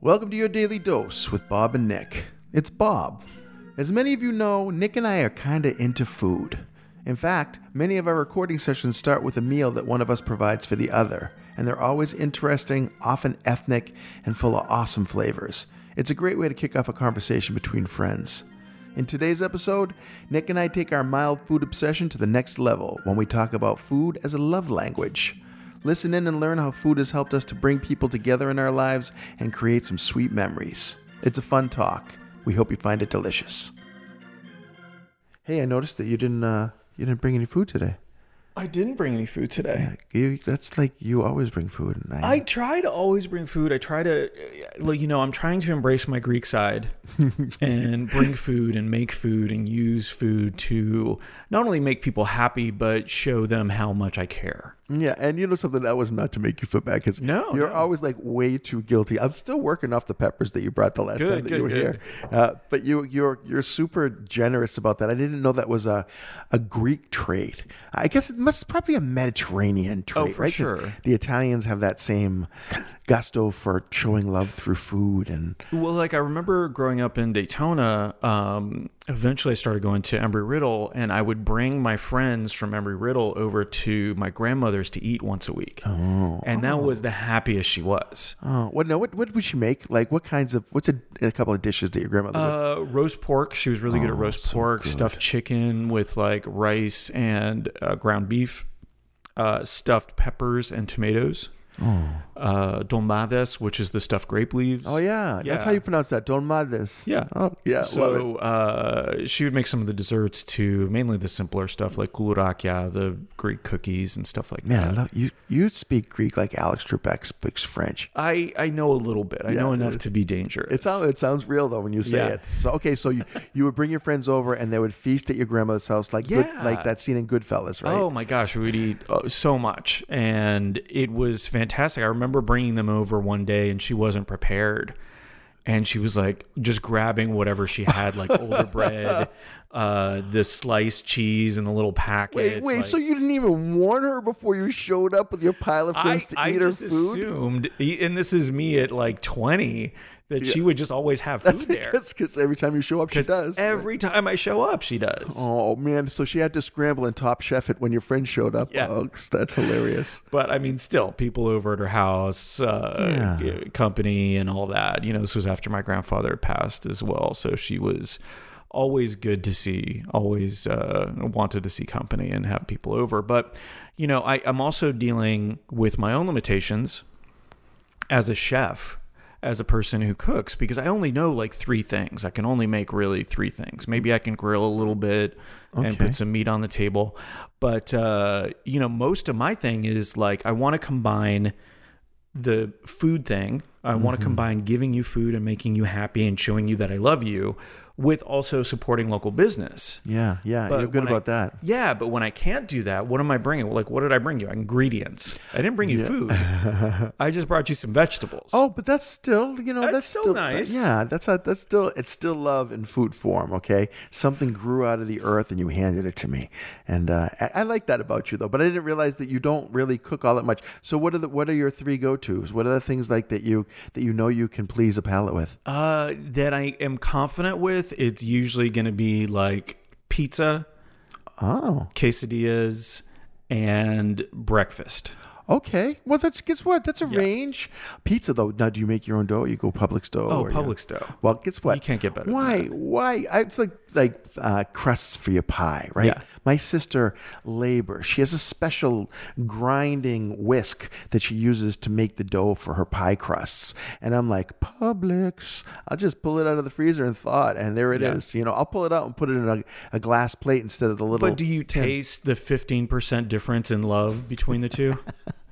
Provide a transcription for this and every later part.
Welcome to your daily dose with Bob and Nick. It's Bob. As many of you know, Nick and I are kinda into food. In fact, many of our recording sessions start with a meal that one of us provides for the other, and they're always interesting, often ethnic, and full of awesome flavors. It's a great way to kick off a conversation between friends. In today's episode, Nick and I take our mild food obsession to the next level when we talk about food as a love language. Listen in and learn how food has helped us to bring people together in our lives and create some sweet memories. It's a fun talk. We hope you find it delicious. Hey, I noticed that you didn't uh, you didn't bring any food today. I didn't bring any food today. You, that's like you always bring food, and I try to always bring food. I try to, like, you know, I'm trying to embrace my Greek side and bring food and make food and use food to not only make people happy, but show them how much I care. Yeah, and you know something that was not to make you feel bad because No, you're no. always like way too guilty. I'm still working off the peppers that you brought the last Good, time that good, you were good. here, uh, but you you're you're super generous about that. I didn't know that was a a Greek trait. I guess it must probably a Mediterranean trait, Oh, for right? sure. The Italians have that same gusto for showing love through food and Well, like I remember growing up in Daytona. Um, eventually, I started going to Embry Riddle, and I would bring my friends from Embry Riddle over to my grandmother's to eat once a week. Oh, and that was the happiest she was. oh, what no, what what would she make? Like what kinds of what's a, a couple of dishes that your grandmother? would Uh, roast pork. She was really good at Oh, roast so pork. good. Stuffed chicken with like rice and uh, ground beef. Uh, stuffed peppers and tomatoes. Uh, dolmades, which is the stuffed grape leaves. Oh yeah, that's how you pronounce that. Don Mades. Yeah. Oh yeah. So uh, she would make some of the desserts too, mainly the simpler stuff like koulourakia, the Greek cookies and stuff like Man, that. love you. You speak Greek like Alex Trebek speaks French. I, I know a little bit. I Yeah, know enough to be dangerous. It sounds it sounds real though when you say Yeah. it. So okay, so you you would bring your friends over and they would feast at your grandmother's house like good, Yeah. like that scene in Goodfellas, right? Oh my gosh, we would eat uh, so much, and it was fantastic. I remember bringing them over one day, and she wasn't prepared, and she was like just grabbing whatever she had, like older bread, uh, the sliced cheese, and the little packets. wait, wait. like- so you didn't even warn her before you showed up with your pile of I, things to I eat her food? I just assumed, and this is me at like twenty, that she would just always have food there. because every time you show up, she does. Every time I show up, she does. Oh man, so she had to scramble and top chef it when your friend showed up. Yeah. Oh, that's hilarious. But I mean, still, people over at her house, uh, Yeah. company, and all that. You know, this was after my grandfather passed as well. So she was always good to see, always uh, wanted to see company and have people over. But, you know, I, I'm also dealing with my own limitations as a chef. As a person who cooks, because I only know like three things. I can only make really three things. Maybe I can grill a little bit and put some meat on the table. But uh, you know, most of my thing is like I want to combine the food thing. I want Mm-hmm. to combine giving you food and making you happy and showing you that I love you with also supporting local business. Yeah, yeah, But you're good when I- about that. Yeah, but when I can't do that, what am I bringing? Like, what did I bring you? Ingredients. I didn't bring you food. I just brought you some vegetables. Oh, but that's still, you know, That's that's, still nice. Yeah, that's a, that's still it's still love in food form. Okay, something grew out of the earth and you handed it to me, and uh, I, I like that about you though. But I didn't realize that you don't really cook all that much. So what are the what are your three go tos? What are the things like that you that you know you can please a palate with? Uh, that I am confident with. It's usually going to be like pizza, Oh, quesadillas, and breakfast. Okay. Well, that's guess what? That's a range. Pizza though. Now, do you make your own dough? Or you go Publix dough? Oh, you- Publix dough. Well, guess what? You can't get better Why? Why? I- It's like like uh, crusts for your pie, right? Yeah. My sister labor. She has a special grinding whisk that she uses to make the dough for her pie crusts, and I'm like Publix. I'll just pull it out of the freezer and thaw it, and there it is. Yeah. You know, I'll pull it out and put it in a, a glass plate instead of the little. But do you taste the 15% difference in love between the two?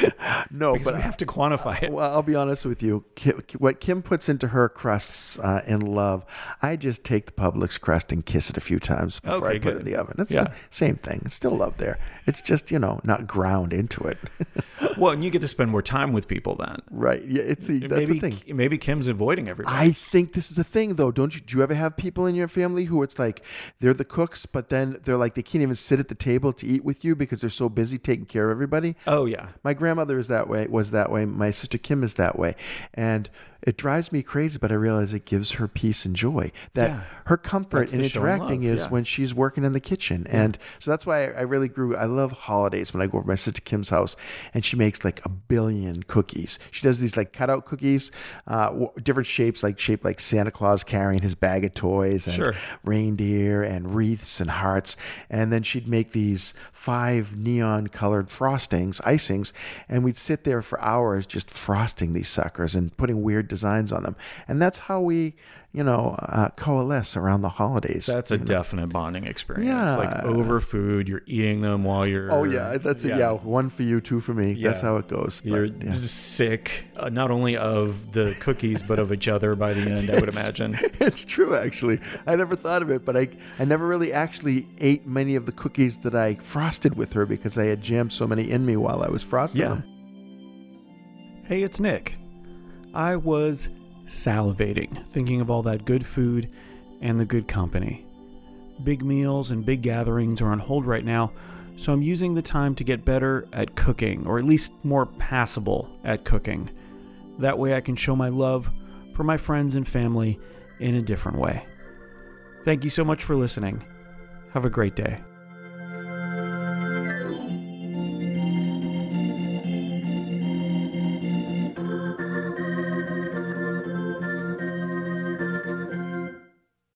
no, Because but we have to quantify it. Well, I'll be honest with you. Kim, what Kim puts into her crusts uh, in love, I just take the Publix crust and kiss it a few times before Okay, I put it in the oven. It's Yeah. the same thing. It's still love there. It's just you know not ground into it. Well, and you get to spend more time with people then. right? Yeah, it's the, that's maybe, the thing. maybe Kim's avoiding everybody. I think this is a thing though. Don't you? Do you ever have people in your family who it's like they're the cooks, but then they're like they can't even sit at the table to eat with you because they're so busy taking care of everybody? oh, yeah. My grandmother is that way, was that way. My sister Kim is that way. And it drives me crazy, but I realize it gives her peace and joy. That Yeah. her comfort in interacting love, is yeah. when she's working in the kitchen. And so that's why I, really grew. I love holidays when I go over to my sister Kim's house and she makes like a billion cookies. She does these like cutout cookies, uh, different shapes, like shaped like Santa Claus carrying his bag of toys and Sure. reindeer and wreaths and hearts. And then she'd make these five neon colored frostings, icings, and we'd sit there for hours just frosting these suckers and putting weird designs on them. And that's how we, you know, uh, coalesce around the holidays. That's a definite bonding experience. Yeah. Like over food, you're eating them while you're. oh, yeah, that's it. Yeah, one for you, two for me. That's how it goes. But, You're yeah. sick, uh, not only of the cookies, but of each other by the end, I would imagine. it's true actually i never thought of it but I, I never really actually ate many of the cookies that i frosted with her because i had jammed so many in me while i was frosting Yeah. them Hey, it's Nick. I was salivating, thinking of all that good food and the good company. Big meals and big gatherings are on hold right now, so I'm using the time to get better at cooking, or at least more passable at cooking. That way I can show my love for my friends and family in a different way. Thank you so much for listening. Have a great day.